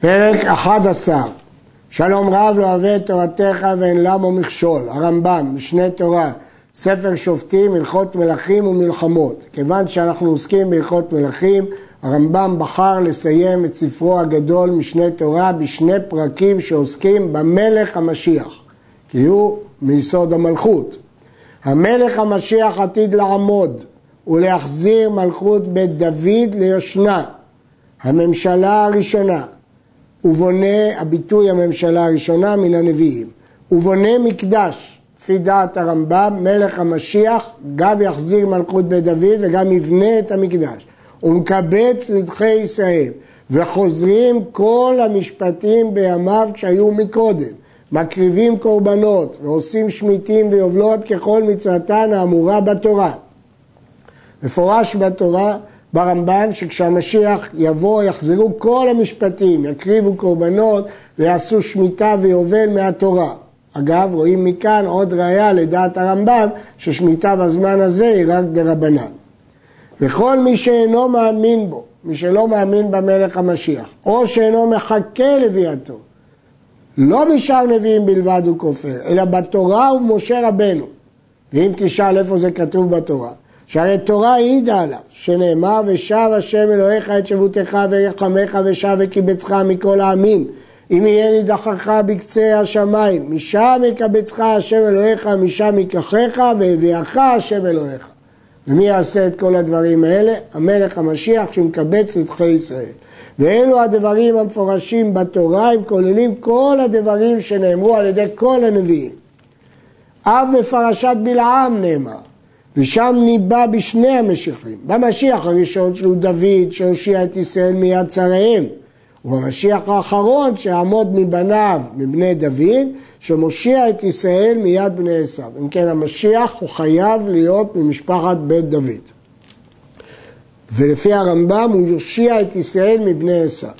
פרק 11 שלום רב לא אוהב את תורתך ואין למו מכשול. הרמב"ם, משנה תורה, ספר שופטים, הלכות מלכים ומלחמות. כיוון שאנחנו עוסקים בהלכות מלכים הרמב"ם בחר לסיים את ספרו הגדול משנה תורה בשני פרקים שעוסקים במלך המשיח כי הוא מיסוד המלכות. המלך המשיח עתיד לעמוד ולהחזיר מלכות בית דוד ליושנה הממשלה הראשונה ובונה, הביטוי הממשלה הראשונה מן הנביאים, ובונה מקדש, לפי דעת הרמב"ם, מלך המשיח גם יחזיר מלכות בית דוד וגם יבנה את המקדש. ומקבץ לדחי ישראל, וחוזרים כל המשפטים בימיו כשהיו מקודם. מקריבים קורבנות ועושים שמיטים ויובלות ככל מצוותן האמורה בתורה. מפורש בתורה ברמב"ן שכשהמשיח יבוא יחזרו כל המשפטים, יקריבו קורבנות ויעשו שמיטה ויובל מהתורה. אגב, רואים מכאן עוד ראיה לדעת הרמב"ם ששמיטה בזמן הזה היא רק דרבנן. וכל מי שאינו מאמין בו, מי שלא מאמין במלך המשיח, או שאינו מחכה לביאתו, לא בשאר נביאים בלבד הוא כופר, אלא בתורה ובמשה רבנו. ואם תשאל איפה זה כתוב בתורה, שהרי תורה העידה עליו, שנאמר ושב השם אלוהיך את שבותך ויחמך ושב וקיבצך מכל העמים. אם יהיה נידחך בקצה השמיים, משם יקבצך השם אלוהיך, משם ייקחך והביאך השם אלוהיך. ומי יעשה את כל הדברים האלה? המלך המשיח שמקבץ נדחי ישראל. ואלו הדברים המפורשים בתורה, הם כוללים כל הדברים שנאמרו על ידי כל הנביאים. אף בפרשת בלעם נאמר, ושם ניבא בשני המשיחים, במשיח הראשון שהוא דוד שהושיע את ישראל מיד צריהם, ובמשיח האחרון שיעמוד מבניו, מבני דוד, שמושיע את ישראל מיד בני עשיו. אם כן המשיח הוא חייב להיות ממשפחת בית דוד. ולפי הרמב"ם הוא יושיע את ישראל מבני עשיו.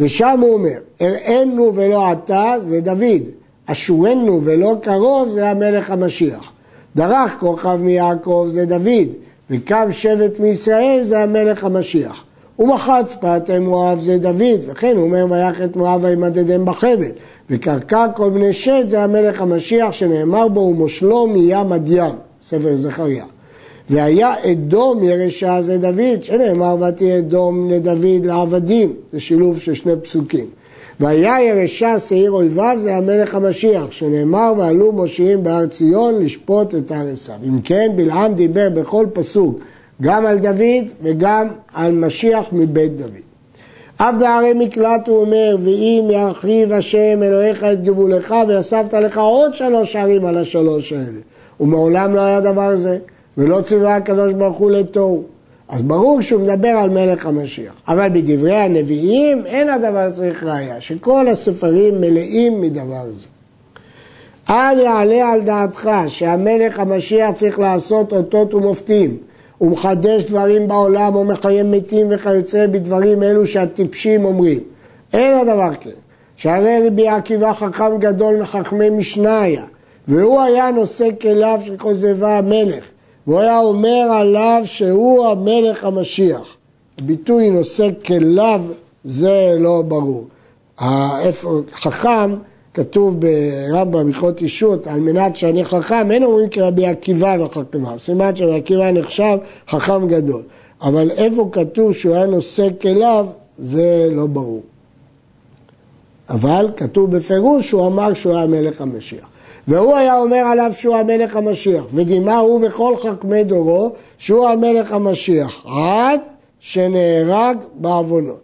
ושם הוא אומר, הראינו ולא עתה זה דוד, אשורנו ולא קרוב זה המלך המשיח. דרך כוכב מיעקב זה דוד, וקם שבט מישראל זה המלך המשיח. ומחץ פאתי מואב זה דוד, וכן הוא אומר ויח את מואב וימדדם בחבל. וקרקע כל בני שת זה המלך המשיח שנאמר בו ומושלו מים מדיין, ספר זכריה. והיה אדום ירשה זה דוד, שנאמר ותהיה אדום לדוד לעבדים, זה שילוב של שני פסוקים. והיה ירשה שעיר אויביו זה המלך המשיח, שנאמר ועלו מושיעים בהר ציון לשפוט את הר עשיו. אם כן, בלעם דיבר בכל פסוק גם על דוד וגם על משיח מבית דוד. אף בערי מקלט הוא אומר, ואם ירחיב השם אלוהיך את גבולך ויסבת לך עוד שלוש ערים על השלוש האלה. ומעולם לא היה דבר זה, ולא ציווה הקדוש ברוך הוא לתוהו. אז ברור שהוא מדבר על מלך המשיח. אבל בדברי הנביאים אין הדבר צריך ראייה, שכל הספרים מלאים מדבר זה. אל יעלה על דעתך שהמלך המשיח צריך לעשות אותות ומופתים. הוא מחדש דברים בעולם או מחיים מתים וכיוצא בדברים אלו שהטיפשים אומרים. אין הדבר כן. שהרי רבי עקיבא חכם גדול מחכמי משנה היה, והוא היה נושא כליו של כוזבה המלך. והוא היה אומר עליו שהוא המלך המשיח. הביטוי נושא כליו זה לא ברור. חכם, כתוב ברמב"ם הלכות אישות, על מנת שאני חכם, אין אומרים כרבי עקיבא וחכמה. סימן שרבי עקיבא נחשב חכם גדול. אבל איפה כתוב שהוא היה נושא כליו, זה לא ברור. אבל כתוב בפירוש שהוא אמר שהוא היה מלך המשיח. והוא היה אומר עליו שהוא המלך המשיח, ודימה הוא וכל חכמי דורו שהוא המלך המשיח, עד שנהרג בעוונות.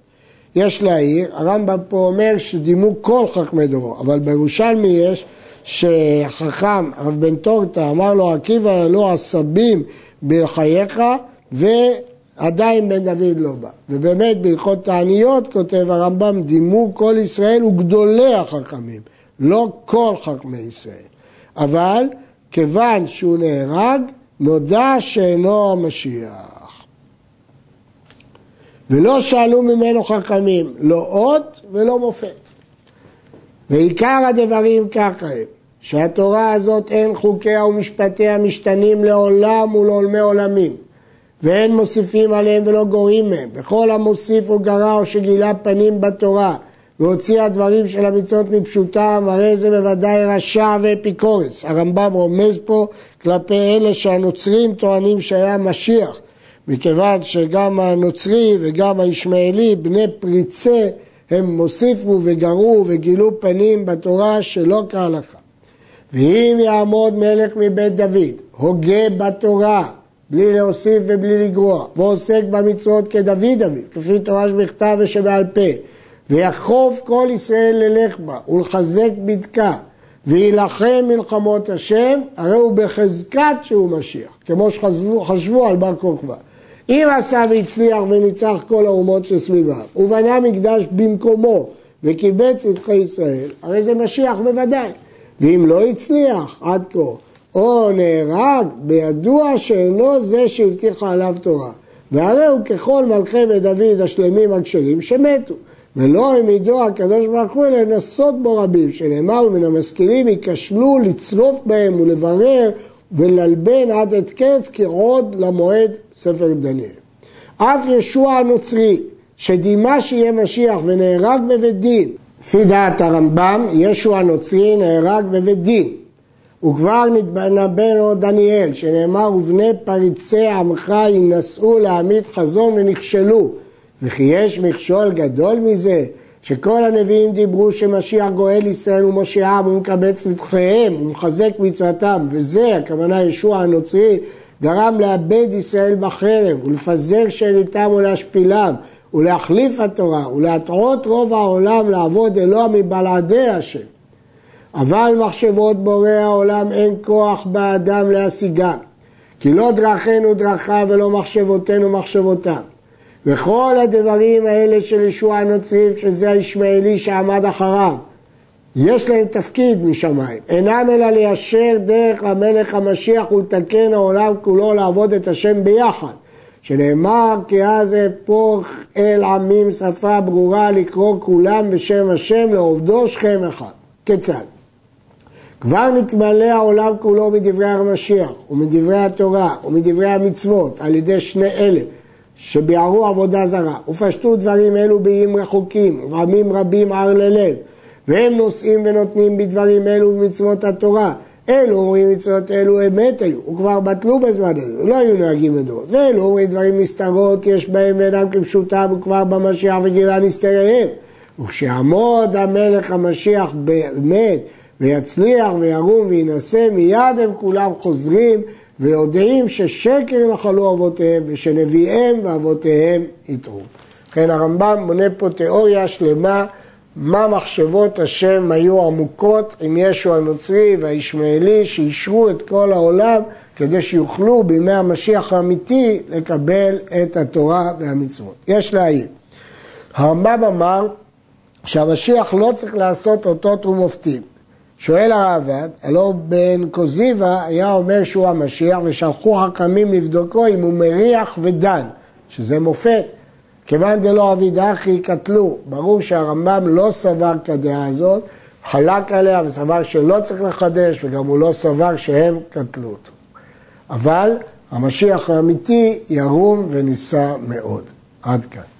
יש להעיר, הרמב"ם פה אומר שדימו כל חכמי דורו, אבל בירושלמי יש שחכם, הרב בן טורטה, אמר לו עקיבא העלו עשבים בחייך ועדיין בן דוד לא בא. ובאמת בהלכות תעניות כותב הרמב"ם, דימו כל ישראל וגדולי החכמים. לא כל חכמי ישראל. אבל כיוון שהוא נהרג, נודע שאינו המשיח. ולא שאלו ממנו חכמים, לא אות ולא מופת. ועיקר הדברים ככה הם, שהתורה הזאת אין חוקיה ומשפטיה משתנים לעולם ולעולמי עולמים, ואין מוסיפים עליהם ולא גורעים מהם, וכל המוסיף או גרע או שגילה פנים בתורה, והוציא הדברים של המצוות מפשוטם, הרי זה בוודאי רשע ואפיקורס. הרמב"ם רומז פה כלפי אלה שהנוצרים טוענים שהיה משיח, מכיוון שגם הנוצרי וגם הישמעאלי, בני פריצה, הם מוסיפו וגרו וגילו פנים בתורה שלא כהלכה. ואם יעמוד מלך מבית דוד, הוגה בתורה, בלי להוסיף ובלי לגרוע, ועוסק במצוות כדוד אביו, כפי תורה שבכתב ושבעל פה, ויחוף כל ישראל ללך בה ולחזק בדקה ויילחם מלחמות השם, הרי הוא בחזקת שהוא משיח, כמו שחשבו על בר כוכבא. אם עשה והצליח וניצח כל האומות שסביביו, ובנה מקדש במקומו וקיבץ את ישראל, הרי זה משיח בוודאי. ואם לא הצליח עד כה, או נהרג, בידוע שאינו זה שהבטיחה עליו תורה. והרי הוא ככל מלכי בית דוד השלמים הכשרים שמתו. ולא העמידו הקדוש ברוך הוא אלא לנסות בו רבים, שנאמר מן המשכילים ייכשלו לצרוף בהם ולברר וללבן עד את קץ כי עוד למועד ספר דניאל. אף ישוע הנוצרי שדימה שיהיה משיח ונהרג בבית דין, לפי דעת הרמב"ם, ישוע הנוצרי נהרג בבית דין. וכבר נתבנה עוד דניאל, שנאמר ובני פריצי עמך ינסו להעמיד חזון ונכשלו. וכי יש מכשול גדול מזה, שכל הנביאים דיברו שמשיח גואל ישראל ומושיעם ומקבץ נדחיהם ומחזק מצוותם, וזה, הכוונה ישוע הנוצרי, גרם לאבד ישראל בחרב ולפזר שאריתם ולהשפילם ולהחליף התורה ולהטעות רוב העולם לעבוד אלוה מבלעדי השם. אבל מחשבות בורא העולם אין כוח באדם להשיגם, כי לא דרכינו דרכיו ולא מחשבותינו מחשבותם. וכל הדברים האלה של ישוע הנוצרים, שזה הישמעאלי שעמד אחריו, יש להם תפקיד משמיים, אינם אלא ליישר דרך למלך המשיח ולתקן העולם כולו לעבוד את השם ביחד. שנאמר כי אז אהפוך אל עמים שפה ברורה לקרוא כולם בשם השם לעובדו שכם אחד. כיצד? כבר נתמלא העולם כולו מדברי המשיח ומדברי התורה ומדברי המצוות על ידי שני אלה שביערו עבודה זרה ופשטו דברים אלו באיים רחוקים ועמים רבים ער ללב והם נושאים ונותנים בדברים אלו ובמצוות התורה אלו אומרים מצוות אלו אמת היו, וכבר בטלו בזמן הזה, לא היו נוהגים לדורות. ואלו אומרים דברים נסתרות, יש בהם ואינם כפשוטם, וכבר במשיח וגילה נסתריהם. וכשיעמוד המלך המשיח באמת, ויצליח וירום וינשא, מיד הם כולם חוזרים ויודעים ששקר נחלו אבותיהם, ושנביאיהם ואבותיהם יטעו. לכן הרמב"ם מונה פה תיאוריה שלמה מה מחשבות השם היו עמוקות עם ישו הנוצרי והישמעאלי שאישרו את כל העולם כדי שיוכלו בימי המשיח האמיתי לקבל את התורה והמצוות. יש להעיר. הרמב"ם אמר שהמשיח לא צריך לעשות אותות ומופתים. שואל הרעב"ד, הלא בן קוזיבה היה אומר שהוא המשיח ושלחו חכמים לבדוקו אם הוא מריח ודן, שזה מופת. כיוון דלא אבידחי קטלו, ברור שהרמב"ם לא סבר כדעה הזאת, חלק עליה וסבר שלא צריך לחדש וגם הוא לא סבר שהם קטלו אותו. אבל המשיח האמיתי ירום ונישא מאוד. עד כאן.